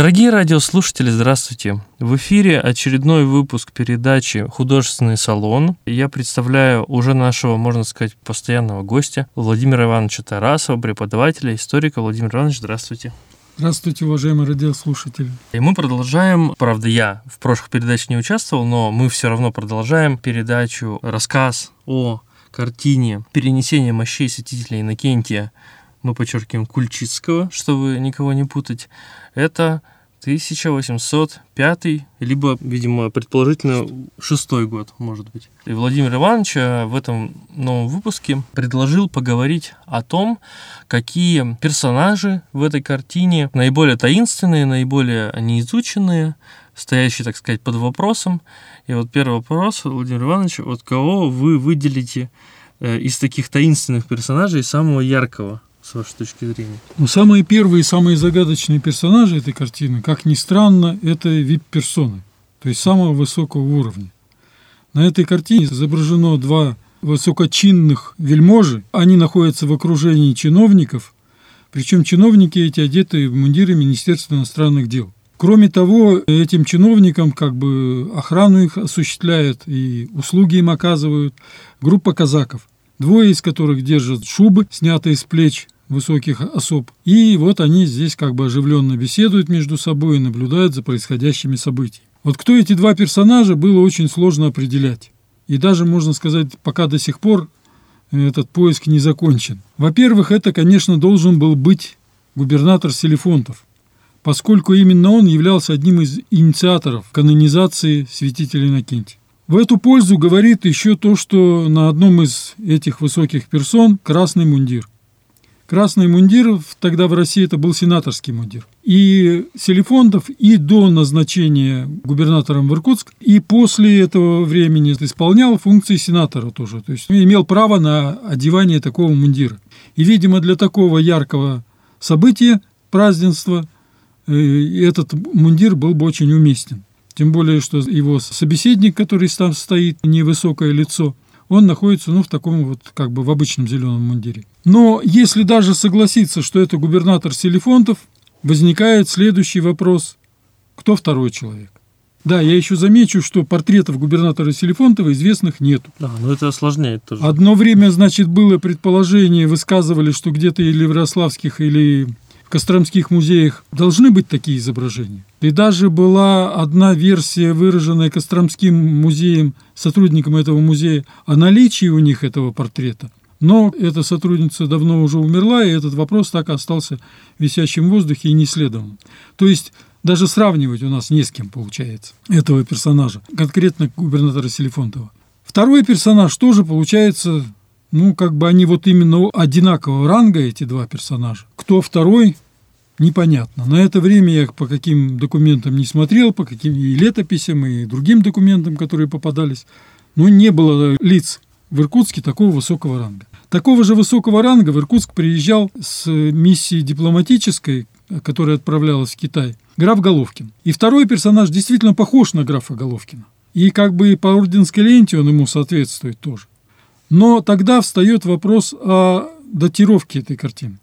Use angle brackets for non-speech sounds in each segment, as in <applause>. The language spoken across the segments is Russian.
Дорогие радиослушатели, здравствуйте. В эфире очередной выпуск передачи «Художественный салон». Я представляю уже нашего, можно сказать, постоянного гостя Владимира Ивановича Тарасова, преподавателя, историка. Владимир Иванович, здравствуйте. Здравствуйте, уважаемые радиослушатели. И мы продолжаем, правда, я в прошлых передачах не участвовал, но мы все равно продолжаем передачу, рассказ о картине «Перенесение мощей святителя Иннокентия», мы подчеркиваем, Кульчицкого, чтобы никого не путать, это 1805, либо, видимо, предположительно, шестой год, может быть. И Владимир Иванович э, в этом новом выпуске предложил поговорить о том, какие персонажи в этой картине наиболее таинственные, наиболее неизученные, стоящие, так сказать, под вопросом. И вот первый вопрос, Владимир Иванович, вот кого вы выделите э, из таких таинственных персонажей самого яркого? С вашей точки зрения? Ну, самые первые, самые загадочные персонажи этой картины, как ни странно, это вип-персоны, то есть самого высокого уровня. На этой картине изображено два высокочинных вельможи. Они находятся в окружении чиновников, причем чиновники эти одеты в мундиры Министерства иностранных дел. Кроме того, этим чиновникам как бы охрану их осуществляет и услуги им оказывают группа казаков, двое из которых держат шубы, снятые с плеч высоких особ. И вот они здесь как бы оживленно беседуют между собой и наблюдают за происходящими событиями. Вот кто эти два персонажа, было очень сложно определять. И даже, можно сказать, пока до сих пор этот поиск не закончен. Во-первых, это, конечно, должен был быть губернатор Селефонтов, поскольку именно он являлся одним из инициаторов канонизации святителя Иннокентия. В эту пользу говорит еще то, что на одном из этих высоких персон красный мундир. Красный мундир тогда в России это был сенаторский мундир. И Селифондов и до назначения губернатором в Иркутск, и после этого времени исполнял функции сенатора тоже. То есть имел право на одевание такого мундира. И, видимо, для такого яркого события, празднества, э, этот мундир был бы очень уместен. Тем более, что его собеседник, который там стоит, невысокое лицо, он находится ну, в таком вот как бы в обычном зеленом мундире. Но если даже согласиться, что это губернатор Селефонтов, возникает следующий вопрос. Кто второй человек? Да, я еще замечу, что портретов губернатора Селефонтова известных нету. Да, но это осложняет тоже. Одно время, значит, было предположение, высказывали, что где-то или в Ярославских, или Костромских музеях должны быть такие изображения. И даже была одна версия, выраженная Костромским музеем, сотрудником этого музея, о наличии у них этого портрета. Но эта сотрудница давно уже умерла, и этот вопрос так и остался висящим в воздухе и не исследован. То есть даже сравнивать у нас не с кем получается этого персонажа, конкретно губернатора Селефонтова. Второй персонаж тоже получается, ну, как бы они вот именно одинакового ранга, эти два персонажа. Кто второй, непонятно. На это время я по каким документам не смотрел, по каким и летописям, и другим документам, которые попадались, но не было лиц в Иркутске такого высокого ранга. Такого же высокого ранга в Иркутск приезжал с миссией дипломатической, которая отправлялась в Китай, граф Головкин. И второй персонаж действительно похож на графа Головкина. И как бы по орденской ленте он ему соответствует тоже. Но тогда встает вопрос о датировке этой картины.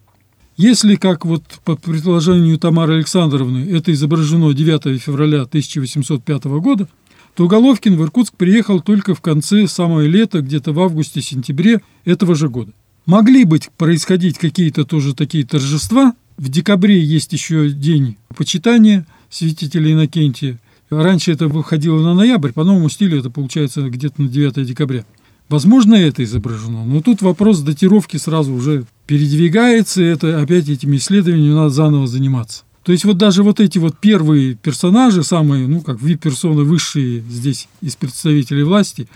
Если, как вот по предложению Тамары Александровны, это изображено 9 февраля 1805 года, то Головкин в Иркутск приехал только в конце самого лета, где-то в августе-сентябре этого же года. Могли быть происходить какие-то тоже такие торжества. В декабре есть еще день почитания святителя Иннокентия. Раньше это выходило на ноябрь, по новому стилю это получается где-то на 9 декабря. Возможно, это изображено, но тут вопрос датировки сразу уже передвигается, и это опять этими исследованиями надо заново заниматься. То есть вот даже вот эти вот первые персонажи, самые, ну, как вип-персоны высшие здесь из представителей власти,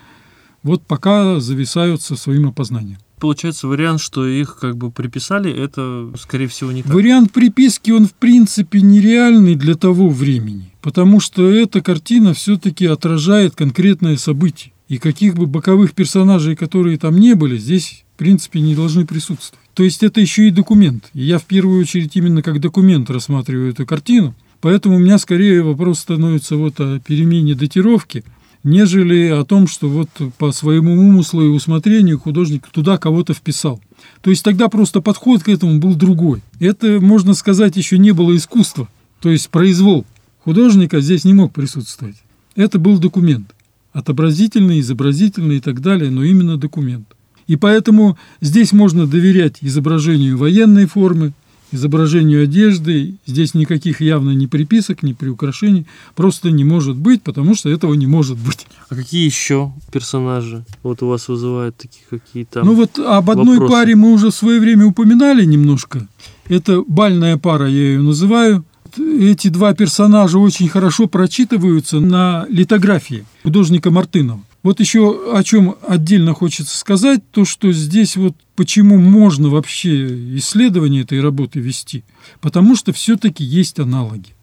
вот пока зависают со своим опознанием. Получается вариант, что их как бы приписали, это, скорее всего, не так. Вариант приписки, он в принципе нереальный для того времени, потому что эта картина все-таки отражает конкретное событие. И каких бы боковых персонажей, которые там не были, здесь, в принципе, не должны присутствовать. То есть это еще и документ. И я в первую очередь именно как документ рассматриваю эту картину. Поэтому у меня скорее вопрос становится вот о перемене датировки, нежели о том, что вот по своему умыслу и усмотрению художник туда кого-то вписал. То есть тогда просто подход к этому был другой. Это, можно сказать, еще не было искусства. То есть произвол художника здесь не мог присутствовать. Это был документ. Отобразительный, изобразительный и так далее, но именно документ. И поэтому здесь можно доверять изображению военной формы, изображению одежды. Здесь никаких явно ни приписок, ни приукрашений просто не может быть, потому что этого не может быть. А какие еще персонажи вот у вас вызывают такие какие-то Ну вот об одной вопросы? паре мы уже в свое время упоминали немножко. Это бальная пара, я ее называю. Эти два персонажа очень хорошо прочитываются на литографии художника Мартынова. Вот еще о чем отдельно хочется сказать, то, что здесь вот почему можно вообще исследование этой работы вести, потому что все-таки есть аналоги.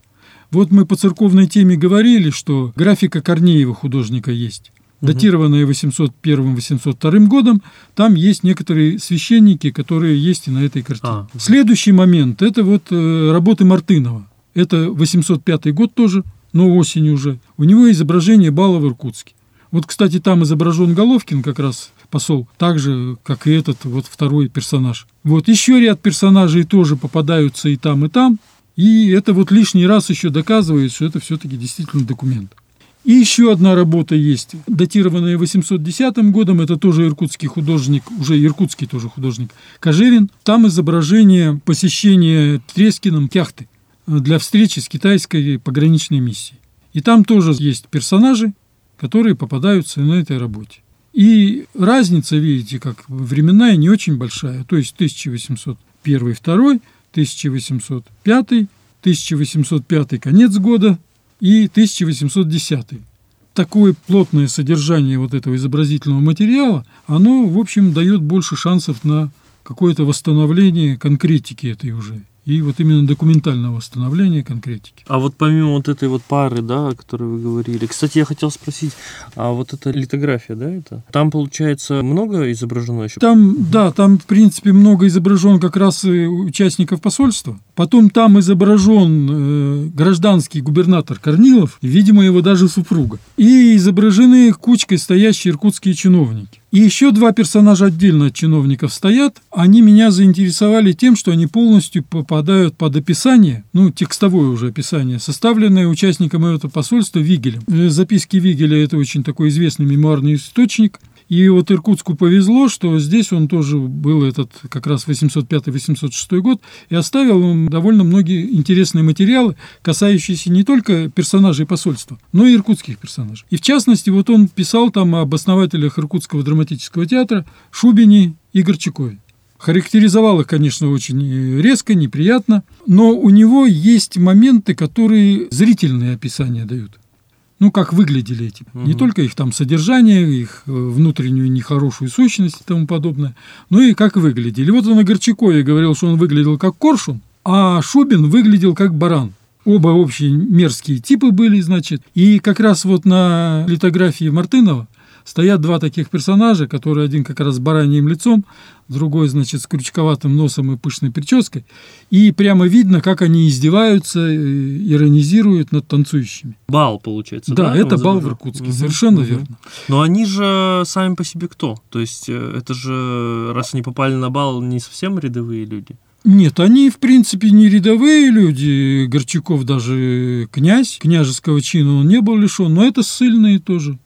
Вот мы по церковной теме говорили, что графика Корнеева художника есть, датированная 801-802 годом, там есть некоторые священники, которые есть и на этой картине. А. Следующий момент – это вот э, работы Мартынова. Это 805 год тоже, но осень уже. У него изображение бала в Иркутске. Вот, кстати, там изображен Головкин, как раз посол, так же, как и этот вот второй персонаж. Вот еще ряд персонажей тоже попадаются и там, и там. И это вот лишний раз еще доказывает, что это все-таки действительно документ. И еще одна работа есть, датированная 810 годом, это тоже иркутский художник, уже иркутский тоже художник, Кожевин. Там изображение посещения Трескиным яхты для встречи с китайской пограничной миссией. И там тоже есть персонажи, которые попадаются на этой работе. И разница, видите, как временная не очень большая. То есть 1801 2 1805 1805 конец года и 1810 такое плотное содержание вот этого изобразительного материала, оно, в общем, дает больше шансов на какое-то восстановление конкретики этой уже и вот именно документального восстановления конкретики. А вот помимо вот этой вот пары, да, о которой вы говорили, кстати, я хотел спросить, а вот эта литография, да, это? Там, получается, много изображено еще? Там, да, там, в принципе, много изображен как раз и участников посольства. Потом там изображен э, гражданский губернатор Корнилов, видимо, его даже супруга. И изображены кучкой стоящие иркутские чиновники. И еще два персонажа отдельно от чиновников стоят. Они меня заинтересовали тем, что они полностью попадают под описание, ну, текстовое уже описание, составленное участником этого посольства Вигелем. Э, Записки Вигеля – это очень такой известный мемуарный источник. И вот Иркутску повезло, что здесь он тоже был этот как раз 805-806 год и оставил довольно многие интересные материалы, касающиеся не только персонажей посольства, но и иркутских персонажей. И в частности, вот он писал там об основателях Иркутского драматического театра Шубине и Горчакове. Характеризовал их, конечно, очень резко, неприятно, но у него есть моменты, которые зрительные описания дают ну, как выглядели эти. Угу. Не только их там содержание, их э, внутреннюю нехорошую сущность и тому подобное, но и как выглядели. Вот он о Горчакове говорил, что он выглядел как коршун, а Шубин выглядел как баран. Оба общие мерзкие типы были, значит. И как раз вот на литографии Мартынова стоят два таких персонажа, которые один как раз с бараньим лицом, другой, значит, с крючковатым носом и пышной прической. И прямо видно, как они издеваются, э, иронизируют над танцующими. Бал, получается, да? Да, это бал в Иркутске, угу, совершенно угу. верно. Но они же сами по себе кто? То есть э, это же, раз они попали на бал, не совсем рядовые люди? Нет, они, в принципе, не рядовые люди. Горчаков даже князь, княжеского чина он не был лишен, но это ссыльные тоже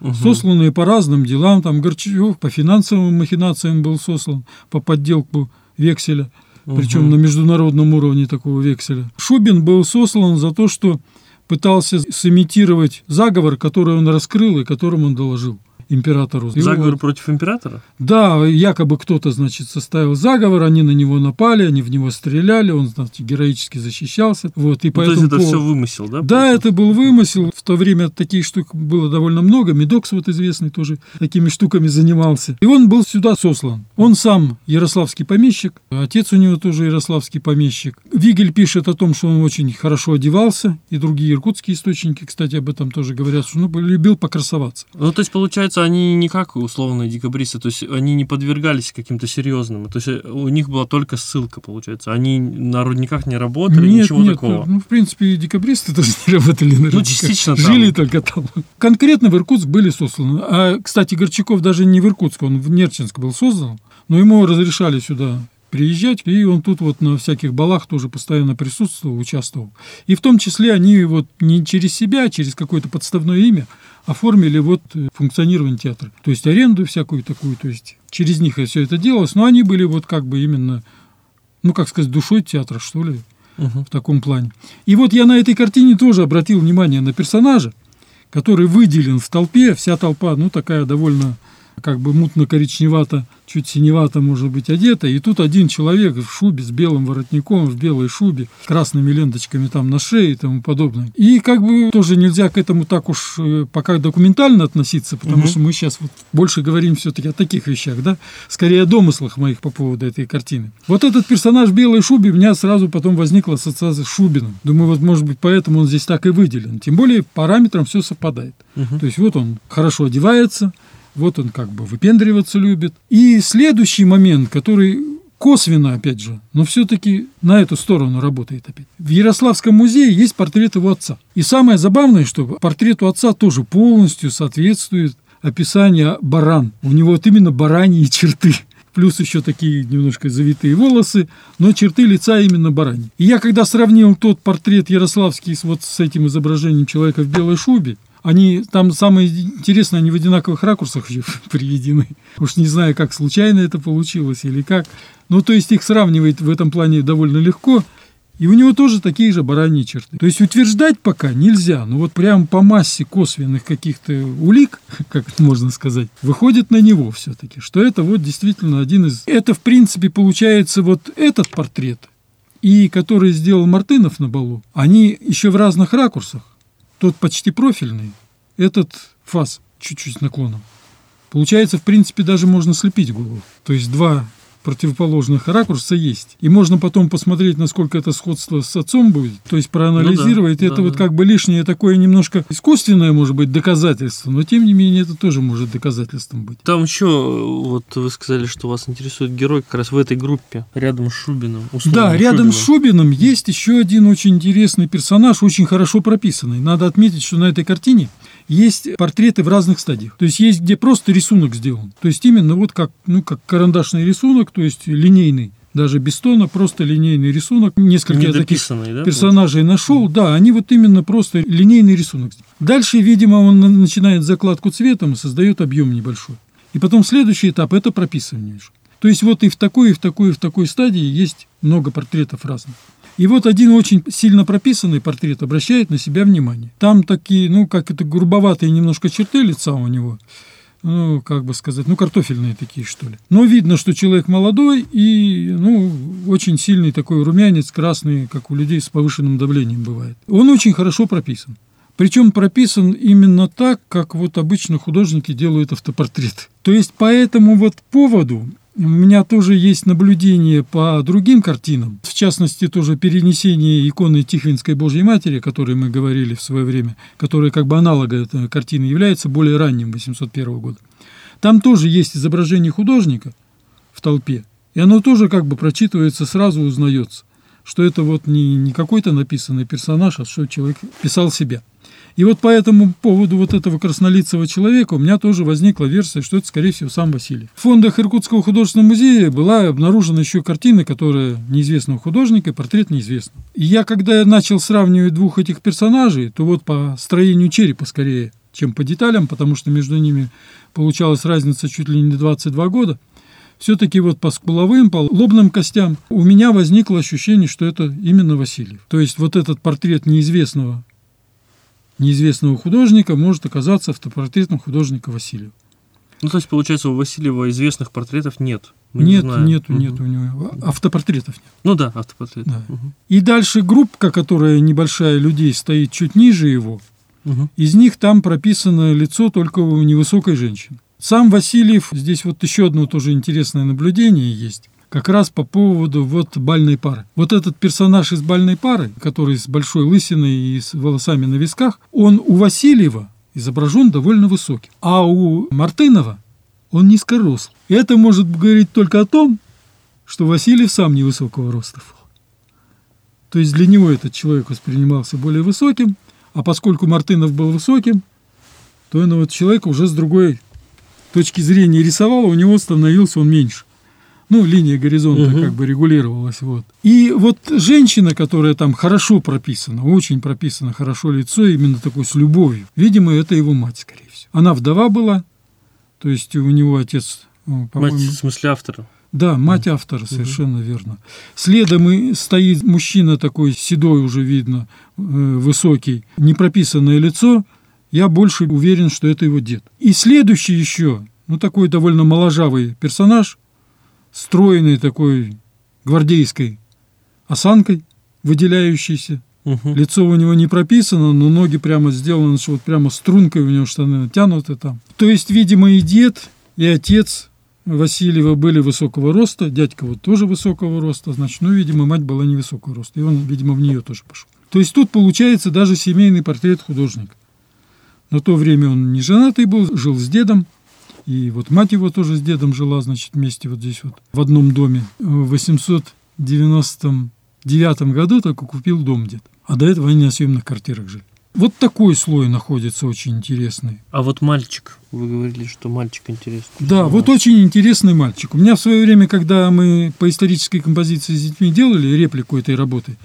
угу. сосланные по разным делам. Там Горчаков по финансовым махинациям был сослан, по подделку векселя, угу. причем на международном уровне такого векселя. Шубин был сослан за то, что пытался сымитировать заговор, который он раскрыл и которым он доложил императору. Заговор Его... против императора? Да, якобы кто-то, значит, составил заговор, они на него напали, они в него стреляли, он, значит, героически защищался. Вот, и ну, то есть это все вымысел, да? Да, это был вымысел. В то время таких штук было довольно много. Медокс вот известный тоже такими штуками занимался. И он был сюда сослан. Он сам ярославский помещик, отец у него тоже ярославский помещик. Вигель пишет о том, что он очень хорошо одевался, и другие иркутские источники, кстати, об этом тоже говорят, что он любил покрасоваться. Ну, то есть, получается, получается, они не как условные декабристы, то есть они не подвергались каким-то серьезным, то есть у них была только ссылка, получается. Они на рудниках не работали, нет, ничего нет, такого. Ну, в принципе, декабристы <laughs> тоже не работали на Ну, частично там. Жили только там. Конкретно в Иркутск были сосланы. А, кстати, Горчаков даже не в Иркутск, он в Нерчинск был создан, но ему разрешали сюда приезжать, и он тут вот на всяких балах тоже постоянно присутствовал, участвовал. И в том числе они вот не через себя, а через какое-то подставное имя оформили вот функционирование театра. То есть аренду всякую такую, то есть через них все это делалось, но они были вот как бы именно, ну как сказать, душой театра, что ли, угу. в таком плане. И вот я на этой картине тоже обратил внимание на персонажа, который выделен в толпе, вся толпа, ну такая довольно как бы мутно-коричневато чуть синевато, может быть, одета, и тут один человек в шубе с белым воротником, в белой шубе, красными ленточками там на шее и тому подобное. И как бы тоже нельзя к этому так уж э, пока документально относиться, потому угу. что мы сейчас вот больше говорим все-таки о таких вещах, да, скорее о домыслах моих по поводу этой картины. Вот этот персонаж в белой шубе, у меня сразу потом возникла ассоциация с Шубиным. Думаю, вот может быть поэтому он здесь так и выделен. Тем более параметрам все совпадает. Угу. То есть вот он хорошо одевается, вот он как бы выпендриваться любит. И следующий момент, который косвенно, опять же, но все-таки на эту сторону работает опять. В Ярославском музее есть портрет его отца. И самое забавное, что портрету отца тоже полностью соответствует описание баран. У него вот именно бараньи черты. Плюс еще такие немножко завитые волосы, но черты лица именно барани. И я когда сравнил тот портрет ярославский вот с этим изображением человека в белой шубе, они там самое интересное, они в одинаковых ракурсах <laughs> приведены. Уж не знаю, как случайно это получилось или как. Ну, то есть их сравнивать в этом плане довольно легко. И у него тоже такие же бараньи черты. То есть утверждать пока нельзя, но вот прям по массе косвенных каких-то улик, <laughs> как можно сказать, выходит на него все-таки, что это вот действительно один из... Это, в принципе, получается вот этот портрет, и который сделал Мартынов на балу, они еще в разных ракурсах тот почти профильный, этот фас чуть-чуть с наклоном. Получается, в принципе, даже можно слепить голову. То есть два противоположных ракурса есть. И можно потом посмотреть, насколько это сходство с отцом будет, то есть проанализировать. Ну да, это да, вот да. как бы лишнее такое немножко искусственное, может быть, доказательство, но тем не менее это тоже может доказательством быть. Там еще, вот вы сказали, что вас интересует герой как раз в этой группе, рядом с Шубиным. Да, рядом Шубиным. с Шубиным есть еще один очень интересный персонаж, очень хорошо прописанный. Надо отметить, что на этой картине есть портреты в разных стадиях. То есть есть, где просто рисунок сделан. То есть именно вот как, ну, как карандашный рисунок, то есть линейный даже без тона, просто линейный рисунок. Несколько я таких да, персонажей нашел. Да, они вот именно просто линейный рисунок. Дальше, видимо, он начинает закладку цветом и создает объем небольшой. И потом следующий этап – это прописывание. То есть вот и в такой, и в такой, и в такой стадии есть много портретов разных. И вот один очень сильно прописанный портрет обращает на себя внимание. Там такие, ну, как это грубоватые немножко черты лица у него. Ну, как бы сказать, ну, картофельные такие, что ли. Но видно, что человек молодой и, ну, очень сильный такой румянец, красный, как у людей с повышенным давлением бывает. Он очень хорошо прописан. Причем прописан именно так, как вот обычно художники делают автопортрет. То есть по этому вот поводу у меня тоже есть наблюдение по другим картинам, в частности, тоже перенесение иконы Тихвинской Божьей Матери, о которой мы говорили в свое время, которая как бы аналога этой картины является более ранним 801 года. Там тоже есть изображение художника в толпе, и оно тоже как бы прочитывается, сразу узнается, что это вот не, не какой-то написанный персонаж, а что человек писал себя. И вот по этому поводу вот этого краснолицего человека у меня тоже возникла версия, что это, скорее всего, сам Василий. В фондах Иркутского художественного музея была обнаружена еще картина, которая неизвестного художника, портрет неизвестного. И я, когда начал сравнивать двух этих персонажей, то вот по строению черепа скорее, чем по деталям, потому что между ними получалась разница чуть ли не 22 года, все-таки вот по скуловым, по лобным костям у меня возникло ощущение, что это именно Васильев. То есть вот этот портрет неизвестного неизвестного художника может оказаться автопортретом художника Васильева. Ну, то есть, получается, у Васильева известных портретов нет. Мы нет, не нет, угу. нет у него. Автопортретов нет. Ну да, автопортрет. Да. Угу. И дальше группка, которая небольшая людей, стоит чуть ниже его. Угу. Из них там прописано лицо только у невысокой женщины. Сам Васильев, здесь вот еще одно тоже интересное наблюдение есть как раз по поводу вот бальной пары. Вот этот персонаж из бальной пары, который с большой лысиной и с волосами на висках, он у Васильева изображен довольно высоким, а у Мартынова он низкоросл. И это может говорить только о том, что Васильев сам невысокого роста. То есть для него этот человек воспринимался более высоким, а поскольку Мартынов был высоким, то он вот человека уже с другой точки зрения рисовал, а у него становился он меньше. Ну, линия горизонта угу. как бы регулировалась. Вот. И вот женщина, которая там хорошо прописана, очень прописана, хорошо лицо, именно такой с любовью, видимо, это его мать, скорее всего. Она вдова была, то есть у него отец... Ну, мать, в смысле автора? Да, мать автора, совершенно угу. верно. Следом и стоит мужчина такой седой уже видно, э, высокий, непрописанное лицо. Я больше уверен, что это его дед. И следующий еще, ну такой довольно моложавый персонаж, стройный такой гвардейской осанкой, выделяющийся. Угу. Лицо у него не прописано, но ноги прямо сделаны, что вот прямо стрункой у него штаны натянуты там. То есть, видимо, и дед, и отец Васильева были высокого роста, дядька вот тоже высокого роста, значит, ну, видимо, мать была невысокого роста, и он, видимо, в нее тоже пошел. То есть тут получается даже семейный портрет художника. На то время он не женатый был, жил с дедом, и вот мать его тоже с дедом жила, значит, вместе вот здесь вот, в одном доме. В 899 году только купил дом дед. А до этого они на съемных квартирах жили. Вот такой слой находится очень интересный. А вот мальчик, вы говорили, что мальчик интересный. Да, вот мальчик. очень интересный мальчик. У меня в свое время, когда мы по исторической композиции с детьми делали реплику этой работы,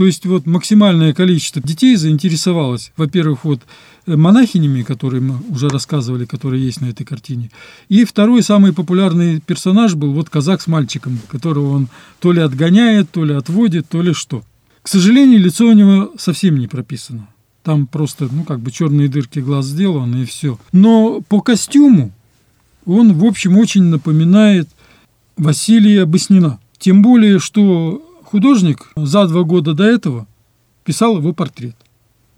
то есть вот максимальное количество детей заинтересовалось, во-первых, вот монахинями, которые мы уже рассказывали, которые есть на этой картине. И второй самый популярный персонаж был вот казак с мальчиком, которого он то ли отгоняет, то ли отводит, то ли что. К сожалению, лицо у него совсем не прописано. Там просто, ну, как бы черные дырки глаз сделаны и все. Но по костюму он, в общем, очень напоминает Василия Баснина. Тем более, что художник за два года до этого писал его портрет.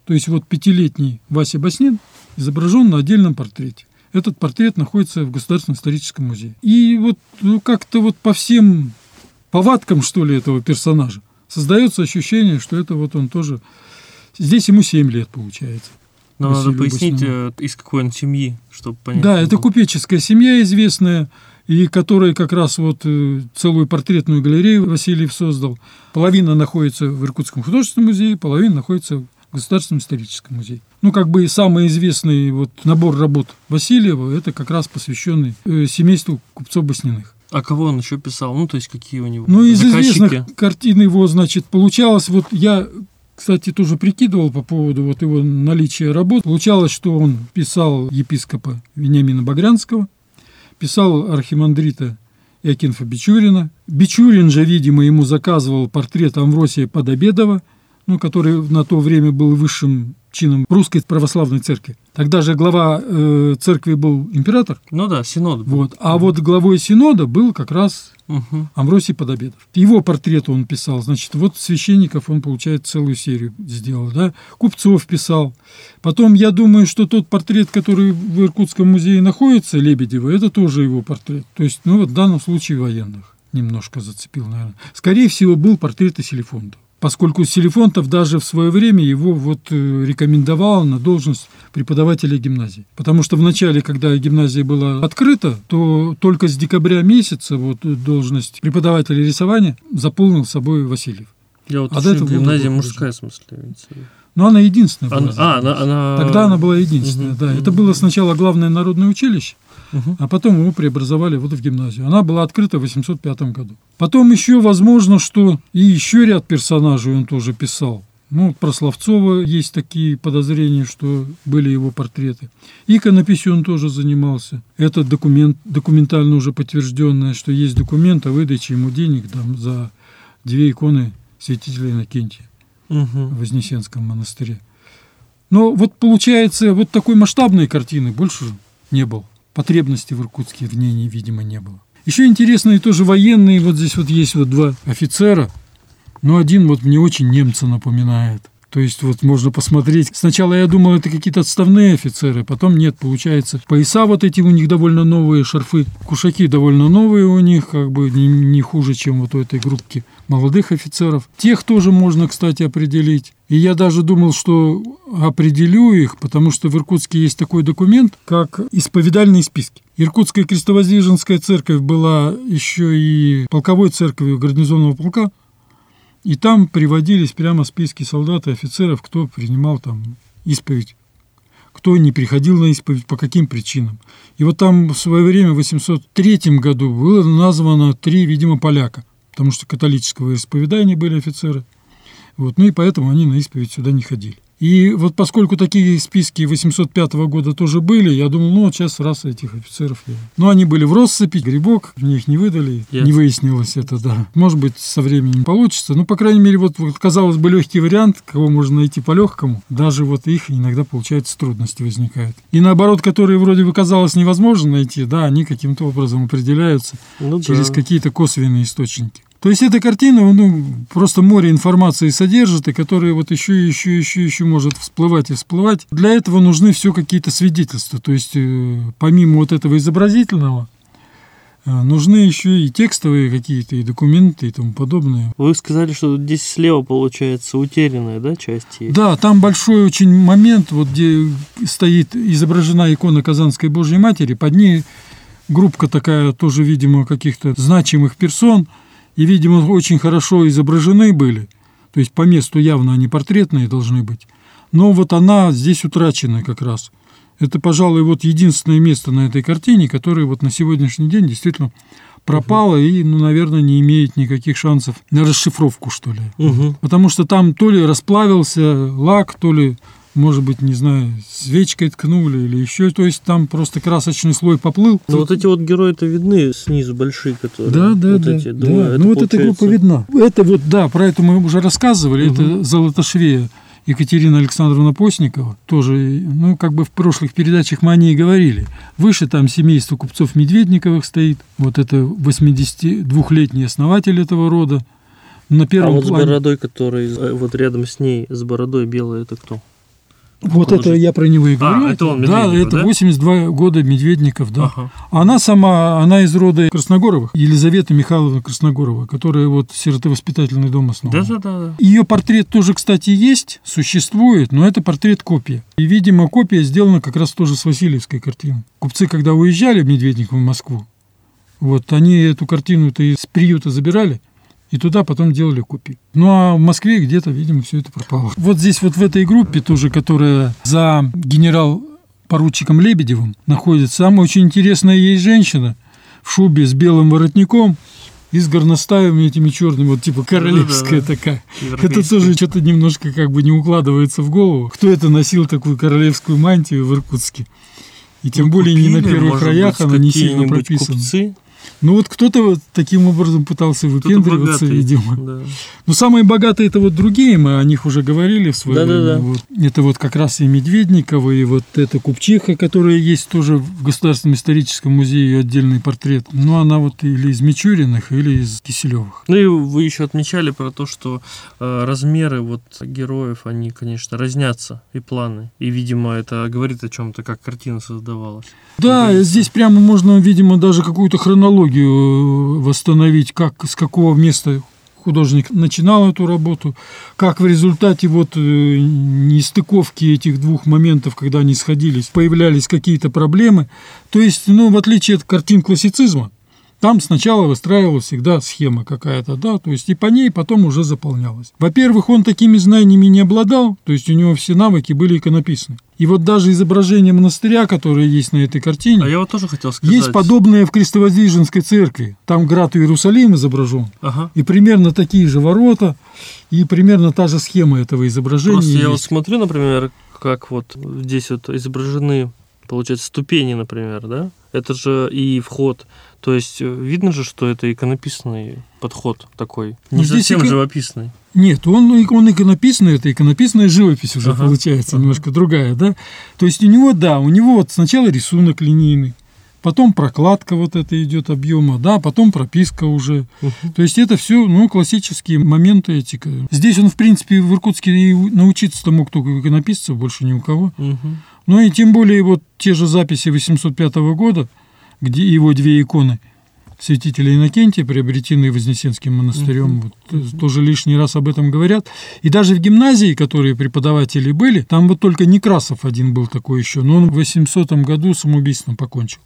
То есть вот пятилетний Вася Баснин изображен на отдельном портрете. Этот портрет находится в Государственном историческом музее. И вот ну, как-то вот по всем повадкам, что ли, этого персонажа создается ощущение, что это вот он тоже Здесь ему 7 лет получается. Но надо пояснить, Баснину. Э, из какой он семьи, чтобы понять. Да, это купеческая семья известная, и которая как раз вот э, целую портретную галерею Васильев создал. Половина находится в Иркутском художественном музее, половина находится в Государственном историческом музее. Ну, как бы самый известный вот набор работ Васильева, это как раз посвященный э, семейству купцов Басниных. А кого он еще писал? Ну, то есть какие у него Ну, из заказчики? известных картин его, значит, получалось, вот я кстати, тоже прикидывал по поводу вот его наличия работ. Получалось, что он писал епископа Вениамина Багрянского, писал архимандрита Якинфа Бичурина. Бичурин же, видимо, ему заказывал портрет Амвросия Подобедова, ну, который на то время был высшим чином русской православной церкви. Тогда же глава э, церкви был император. Ну да, синод. Был. Вот. А вот главой синода был как раз угу. Амвросий Подобедов. Его портрет он писал. Значит, вот священников он, получает, целую серию сделал. Да? Купцов писал. Потом, я думаю, что тот портрет, который в Иркутском музее находится, Лебедева, это тоже его портрет. То есть, ну вот в данном случае военных немножко зацепил, наверное. Скорее всего, был портрет и Селифонтов поскольку Селифонтов даже в свое время его вот э, рекомендовал на должность преподавателя гимназии. Потому что в начале, когда гимназия была открыта, то только с декабря месяца вот должность преподавателя рисования заполнил собой Васильев. Я вот а до этого гимназия мужская, в смысле. Но она единственная была. А, она, она... Тогда она была единственная, угу, да. Угу. Это было сначала главное народное училище, угу. а потом его преобразовали вот в гимназию. Она была открыта в 805 году. Потом еще возможно, что и еще ряд персонажей он тоже писал. Ну, про Словцова есть такие подозрения, что были его портреты. Иконописью он тоже занимался. Это документ, документально уже подтвержденное, что есть документ о выдаче ему денег там, за две иконы святителя Иннокентия угу. в Вознесенском монастыре. Но вот получается, вот такой масштабной картины больше не было потребности в Иркутске в ней, видимо, не было. Еще интересные тоже военные, вот здесь вот есть вот два офицера, но один вот мне очень немца напоминает. То есть вот можно посмотреть. Сначала я думал, это какие-то отставные офицеры, потом нет, получается. Пояса вот эти у них довольно новые, шарфы, кушаки довольно новые у них, как бы не, не хуже, чем вот у этой группки молодых офицеров. Тех тоже можно, кстати, определить. И я даже думал, что определю их, потому что в Иркутске есть такой документ, как исповедальные списки. Иркутская крестовоздвиженская церковь была еще и полковой церковью гарнизонного полка, и там приводились прямо списки солдат и офицеров, кто принимал там исповедь кто не приходил на исповедь, по каким причинам. И вот там в свое время, в 803 году, было названо три, видимо, поляка, потому что католического исповедания были офицеры. Вот, ну и поэтому они на исповедь сюда не ходили. И вот поскольку такие списки 805 года тоже были, я думал, ну вот сейчас раз этих офицеров я... Но они были в россыпи, грибок, мне их не выдали, yes. не выяснилось это, да. Может быть, со временем получится. Ну, по крайней мере, вот, вот казалось бы, легкий вариант, кого можно найти по легкому, даже вот их иногда, получается, трудности возникают. И наоборот, которые вроде бы казалось невозможно найти, да, они каким-то образом определяются ну, через да. какие-то косвенные источники. То есть эта картина ну, просто море информации содержит, и которая вот еще, еще, еще, еще может всплывать и всплывать. Для этого нужны все какие-то свидетельства. То есть э, помимо вот этого изобразительного, э, нужны еще и текстовые какие-то, и документы, и тому подобное. Вы сказали, что здесь слева, получается, утерянная да, часть есть? Да, там большой очень момент, вот где стоит изображена икона Казанской Божьей Матери, под ней группка такая тоже, видимо, каких-то значимых персон – и, видимо, очень хорошо изображены были, то есть по месту явно они портретные должны быть, но вот она здесь утрачена как раз. Это, пожалуй, вот единственное место на этой картине, которое вот на сегодняшний день действительно пропало угу. и, ну, наверное, не имеет никаких шансов на расшифровку, что ли. Угу. Потому что там то ли расплавился лак, то ли может быть, не знаю, свечкой ткнули или еще, то есть там просто красочный слой поплыл. Ну вот эти вот герои-то видны снизу большие, которые. Да, да, вот да. Эти, да. да. ну вот эта группа видна. Это вот, да, про это мы уже рассказывали, угу. это Золотошвея. Екатерина Александровна Постникова, тоже, ну, как бы в прошлых передачах мы о ней говорили. Выше там семейство купцов Медведниковых стоит, вот это 82-летний основатель этого рода. На первом а вот плане... с бородой, который э, вот рядом с ней, с бородой белой, это кто? Вот это я про него и говорю. А, это он, Да, это да? 82 года Медведников, да. Ага. Она сама, она из рода Красногоровых, Елизавета Михайловна Красногорова, которая вот сиротовоспитательный дом основала. Да, да, да. Ее портрет тоже, кстати, есть, существует, но это портрет копия. И, видимо, копия сделана как раз тоже с Васильевской картины. Купцы, когда уезжали в Медведников в Москву, вот они эту картину-то из приюта забирали, и туда потом делали копии. Ну а в Москве где-то, видимо, все это пропало. Вот здесь вот в этой группе тоже, которая за генерал поручиком Лебедевым находится, самая очень интересная есть женщина в шубе с белым воротником и с горностаем этими черными, вот типа королевская да, да, такая. Это тоже что-то немножко как бы не укладывается в голову. Кто это носил такую королевскую мантию в Иркутске? И тем ну, более купили, не на первых краях она не сильно прописана. Купцы ну вот кто-то вот таким образом пытался выпендриваться, видимо. Да. Но самые богатые это вот другие, мы о них уже говорили в свое да, время. Да, да. Вот. Это вот как раз и Медведникова, и вот эта Купчиха, которая есть тоже в Государственном историческом музее отдельный портрет. Ну она вот или из Мичуриных, или из Киселевых. Ну и вы еще отмечали про то, что э, размеры вот героев, они, конечно, разнятся и планы. И, видимо, это говорит о чем-то, как картина создавалась. Да, здесь прямо можно, видимо, даже какую-то хронологию хронологию э, восстановить, как, с какого места художник начинал эту работу, как в результате вот э, нестыковки этих двух моментов, когда они сходились, появлялись какие-то проблемы. То есть, ну, в отличие от картин классицизма, там сначала выстраивалась всегда схема какая-то, да, то есть и по ней потом уже заполнялась. Во-первых, он такими знаниями не обладал, то есть у него все навыки были иконописаны. И вот даже изображение монастыря, которое есть на этой картине, а я вот тоже хотел сказать. есть подобное в Крестовоздвиженской церкви. Там град Иерусалим изображен, ага. и примерно такие же ворота, и примерно та же схема этого изображения. Просто есть. я вот смотрю, например, как вот здесь вот изображены, получается, ступени, например, да? Это же и вход то есть э, видно же, что это иконописный подход такой, не ну, совсем икон... живописный. Нет, он, он иконописный, это иконописная живопись уже ага, получается, ага. немножко другая, да? То есть у него, да, у него вот сначала рисунок линейный, потом прокладка вот это идет объема, да, потом прописка уже. Угу. То есть это все, ну, классические моменты этика. Здесь он, в принципе, в Иркутске и научиться-то мог только иконописцев, больше ни у кого. Угу. Ну и тем более вот те же записи 805 года – где его две иконы святителя Иннокентия, приобретенные Вознесенским монастырем, uh-huh. вот, тоже лишний раз об этом говорят. И даже в гимназии, которые преподаватели были, там вот только Некрасов один был такой еще, но он в 800 году самоубийством покончил.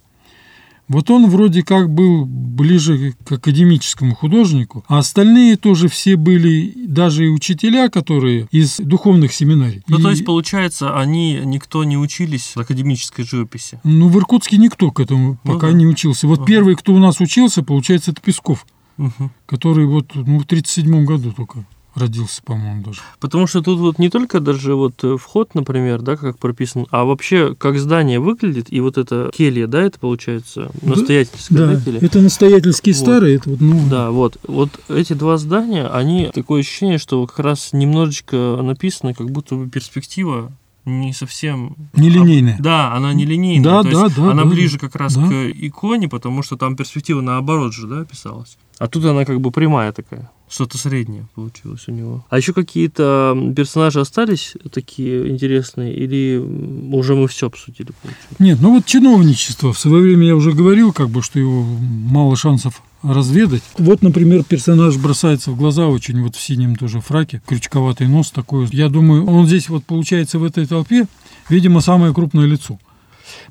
Вот он вроде как был ближе к академическому художнику, а остальные тоже все были, даже и учителя, которые из духовных семинарий. Ну, и, то есть, получается, они никто не учились академической живописи? Ну, в Иркутске никто к этому Ну пока да. не учился. Вот Ага. первый, кто у нас учился, получается, это Песков, Мгм. который вот ну, в 37 году только родился, по-моему, даже. Потому что тут вот не только даже вот э, вход, например, да, как прописан, а вообще как здание выглядит, и вот это келья, да, это получается настоятельская да, келья? это настоятельские Вот. старые, это вот, ну, Да, вот. Вот эти два здания, они такое ощущение, что как раз немножечко написано, как будто бы перспектива не совсем... нелинейные. Да, она не линейная. Да, да, да, Она да, ближе как раз да. к иконе, потому что там перспектива наоборот же, да, писалась. А тут она как бы прямая такая. Что-то среднее получилось у него. А еще какие-то персонажи остались такие интересные, или уже мы все обсудили, получается? Нет, ну вот чиновничество. В свое время я уже говорил, как бы, что его мало шансов разведать. Вот, например, персонаж бросается в глаза очень вот в синем тоже фраке, крючковатый нос такой. Я думаю, он здесь вот получается в этой толпе, видимо, самое крупное лицо.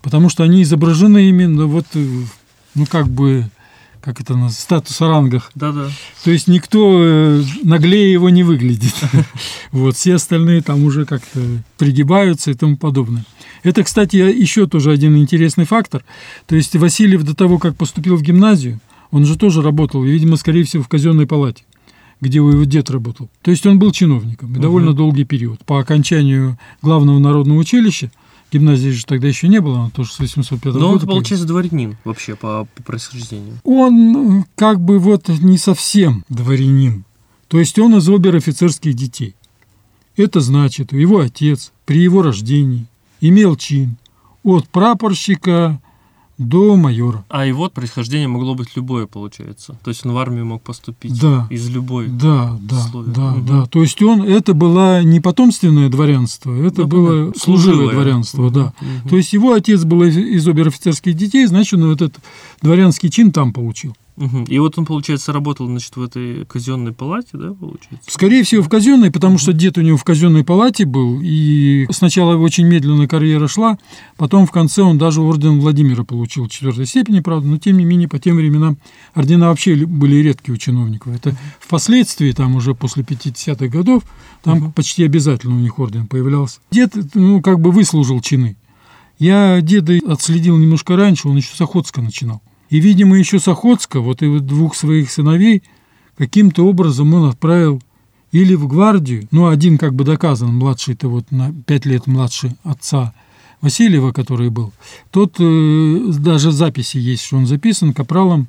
Потому что они изображены именно вот, э, ну как бы, как это на статус о рангах. Да-да. То есть никто э, наглее его не выглядит. <laughs> Вот, все остальные там уже как-то пригибаются и тому подобное. Это, кстати, еще тоже один интересный фактор. То есть Васильев до того, как поступил в гимназию, он же тоже работал, и, видимо, скорее всего, в казенной палате, где его дед работал. То есть он был чиновником и довольно Мгм. долгий период. По окончанию главного народного училища, гимназии же тогда еще не было, тоже с 805 Но он, года. получается, дворянин вообще по, по происхождению. Он э, как бы вот не совсем дворянин. То есть он из обер-офицерских детей. Это значит, его отец при его рождении имел чин от прапорщика до майора. А его происхождение могло быть любое, получается. То есть он в армию мог поступить Да. из любой. Да, да, Условия. да, Мгм. да. То есть он, это было не потомственное дворянство, это Ну, было понятно. Служилое. дворянство, да. Мгм. То есть его отец был из, из обер-офицерских детей, значит, он вот этот дворянский чин там получил. Мгм. И вот он, получается, работал, значит, в этой казенной палате, да, получается? Скорее всего, в казенной, потому что дед у него в казенной палате был, и сначала очень медленно карьера шла, потом в конце он даже орден Владимира получил четвертой степени, правда, но тем не менее по тем временам ордена вообще ли- были редкие у чиновников. Это впоследствии, там уже после 50-х годов, там Мгм. почти обязательно у них орден появлялся. Дед, ну, как бы выслужил чины. Я деда отследил немножко раньше, он еще с Охотска начинал. И, видимо, еще с Охотска, вот и двух своих сыновей, каким-то образом он отправил или в гвардию, ну, один как бы доказан, младший-то вот на пять лет младше отца Васильева, который был, тот э, даже записи есть, что он записан капралом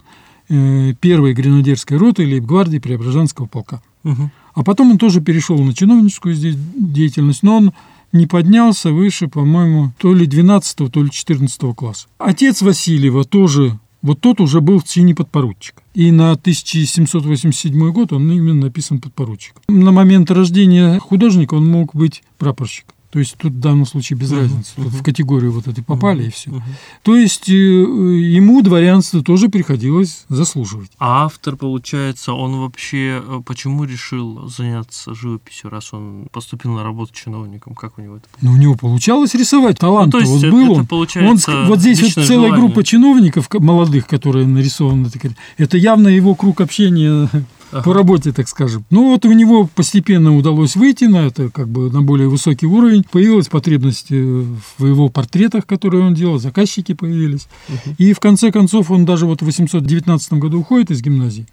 э, первой гренадерской роты или гвардии Преображенского полка. Мгм. А потом он тоже перешел на чиновническую деятельность, но он не поднялся выше, по-моему, то ли 12 то ли 14 класса. Отец Васильева тоже, вот тот уже был в чине подпоручика. И на 1787 год он именно написан подпоручик. На момент рождения художника он мог быть прапорщик. То есть тут в данном случае без разницы. Тут мгм. в категорию вот этой попали и все. Мгм. То есть э, ему дворянство тоже приходилось заслуживать. А автор, получается, он вообще э, почему решил заняться живописью, раз он поступил на работу чиновником? Как у него это? Но у него получалось рисовать, талант Ну, то есть вот был это он. Он, получается ск- вот здесь вот целая желание. группа чиновников ко- молодых, которые нарисованы. Это явно его круг общения <laughs> Ага. по работе, так скажем. Ну вот у него постепенно удалось выйти на это, как бы на более высокий уровень. Появилась потребность э, в его портретах, которые он делал, заказчики появились. Мгм. И в конце концов он даже вот в 819 году уходит из гимназии,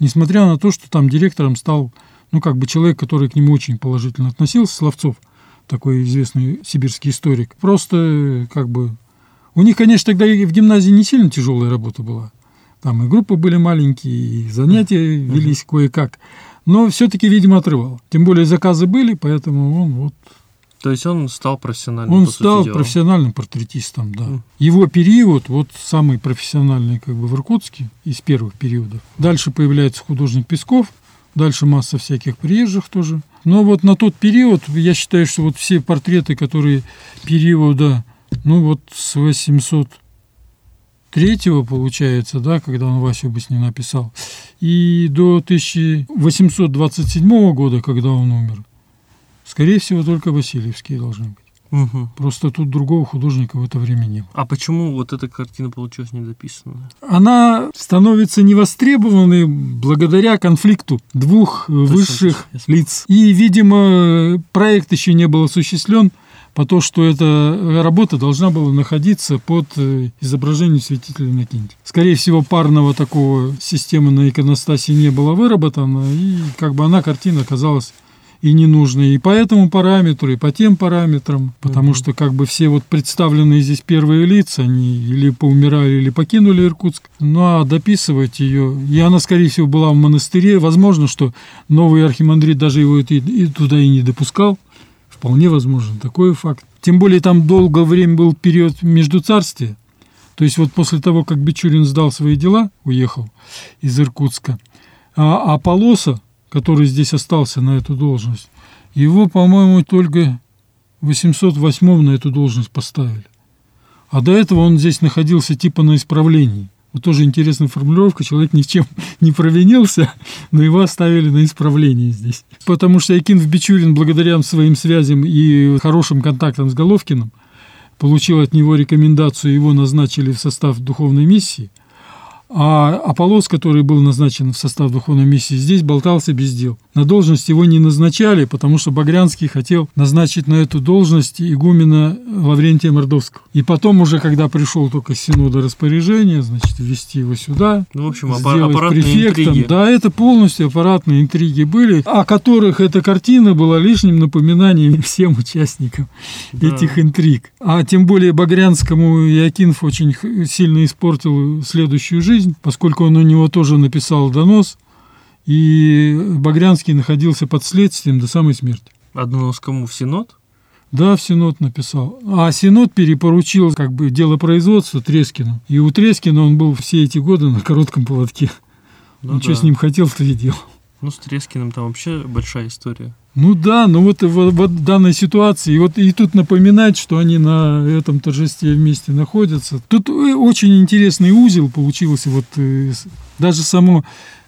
несмотря на то, что там директором стал, ну как бы человек, который к нему очень положительно относился, Словцов, такой известный сибирский историк. Просто э, как бы... У них, конечно, тогда и в гимназии не сильно тяжелая работа была. Там и группы были маленькие, и занятия велись кое-как. Но все-таки, видимо, отрывал. Тем более заказы были, поэтому он вот То есть он стал профессиональным. он стал дела. профессиональным портретистом, да. Мгм. Его период, вот самый профессиональный как бы в Иркутске, из первых периодов. Дальше появляется художник Песков, дальше масса всяких приезжих тоже. Но вот на тот период, я считаю, что вот все портреты, которые периода, ну вот с 803 получается, да, когда он Васю бы с ним написал, и до 1827 года, когда он умер, скорее всего, только Васильевские должны быть. Мгм. Просто тут другого художника в это время не было. А почему вот эта картина получилась недописанная? Она становится невостребованной благодаря конфликту двух высших точно, я лиц. И, видимо, проект еще не был осуществлен, по то, что эта работа должна была находиться под э, изображением святителя Иннокентия. Скорее всего, парного такого системы на иконостасе не было выработано, и как бы она, картина, оказалась и ненужной и по этому параметру, и по тем параметрам, потому Мгм. что как бы все вот представленные здесь первые лица, они или поумирали, или покинули Иркутск. Ну а дописывать ее, и она, скорее всего, была в монастыре, возможно, что новый архимандрит даже его и, и туда и не допускал. Вполне возможно, такой факт. Тем более там долгое время был период междуцарствия. То есть вот после того, как Бичурин сдал свои дела, уехал из Иркутска, а, а Полоса, который здесь остался на эту должность, его, по-моему, только в 808 на эту должность поставили. А до этого он здесь находился типа на исправлении. Вот тоже интересная формулировка. Человек ни в чем <laughs> не провинился, но его оставили на исправлении здесь. Потому что Якинов Бичурин, благодаря своим связям и хорошим контактам с Головкиным, получил от него рекомендацию, его назначили в состав духовной миссии. А Аполлос, который был назначен в состав духовной миссии, здесь болтался без дел. На должность его не назначали, потому что Багрянский хотел назначить на эту должность игумена Лаврентия Мордовского. И потом уже, когда пришел только синода распоряжения, значит, ввести его сюда, Ну, в общем, аппар- сделать префектом. интриги. Да, это полностью аппаратные интриги были, о которых эта картина была лишним напоминанием всем участникам Да. этих интриг. А тем более Багрянскому Якинф очень сильно испортил следующую жизнь, поскольку он у него тоже написал донос, и Багрянский находился под следствием до самой смерти. Одно с кому в Синод? Да, в Синод написал. А Синод перепоручил как бы дело производства Трескину. И у Трескина он был все эти годы на коротком поводке. Ну он что да. с ним хотел, то и делал. Ну, с Трескиным там вообще большая история. Ну да, но вот в, в данной ситуации, и вот и тут напоминать, что они на этом торжестве вместе находятся. Тут э, очень интересный узел получился, вот э, даже само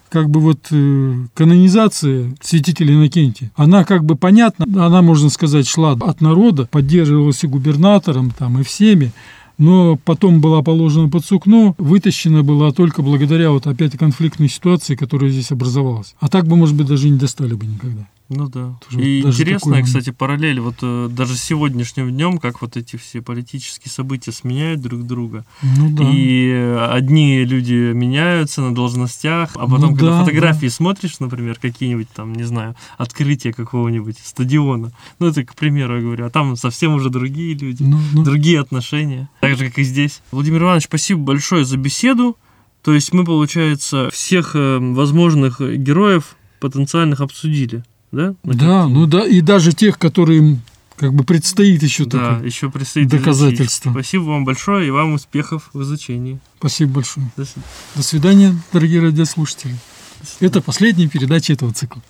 как бы вот э, канонизация святителя Иннокентия, она как бы понятна, она, можно сказать, шла от народа, поддерживалась и губернатором там, и всеми, но потом была положена под сукно, вытащена была только благодаря вот опять конфликтной ситуации, которая здесь образовалась. А так бы, может быть, даже не достали бы никогда. Ну да. Тоже И даже интересная, такой кстати, параллель. Вот э, даже сегодняшним днем, как вот эти все политические события сменяют друг друга. Ну да. И э, одни люди меняются на должностях, а потом, Ну когда да, фотографии смотришь, например, какие-нибудь там, не знаю, открытия какого-нибудь стадиона, ну это к примеру я говорю, а там совсем уже другие люди, Ну, ну, другие отношения, так же, как и здесь. Владимир Иванович, спасибо большое за беседу. То есть мы, получается, всех э, возможных героев потенциальных обсудили, да? На да, ну да, и даже тех, которым как бы предстоит еще да, только. еще предстоит доказательства. изучить. Спасибо вам большое и вам успехов в изучении. Спасибо большое. До свидания. До свидания, дорогие радиослушатели. Это последняя передача этого цикла.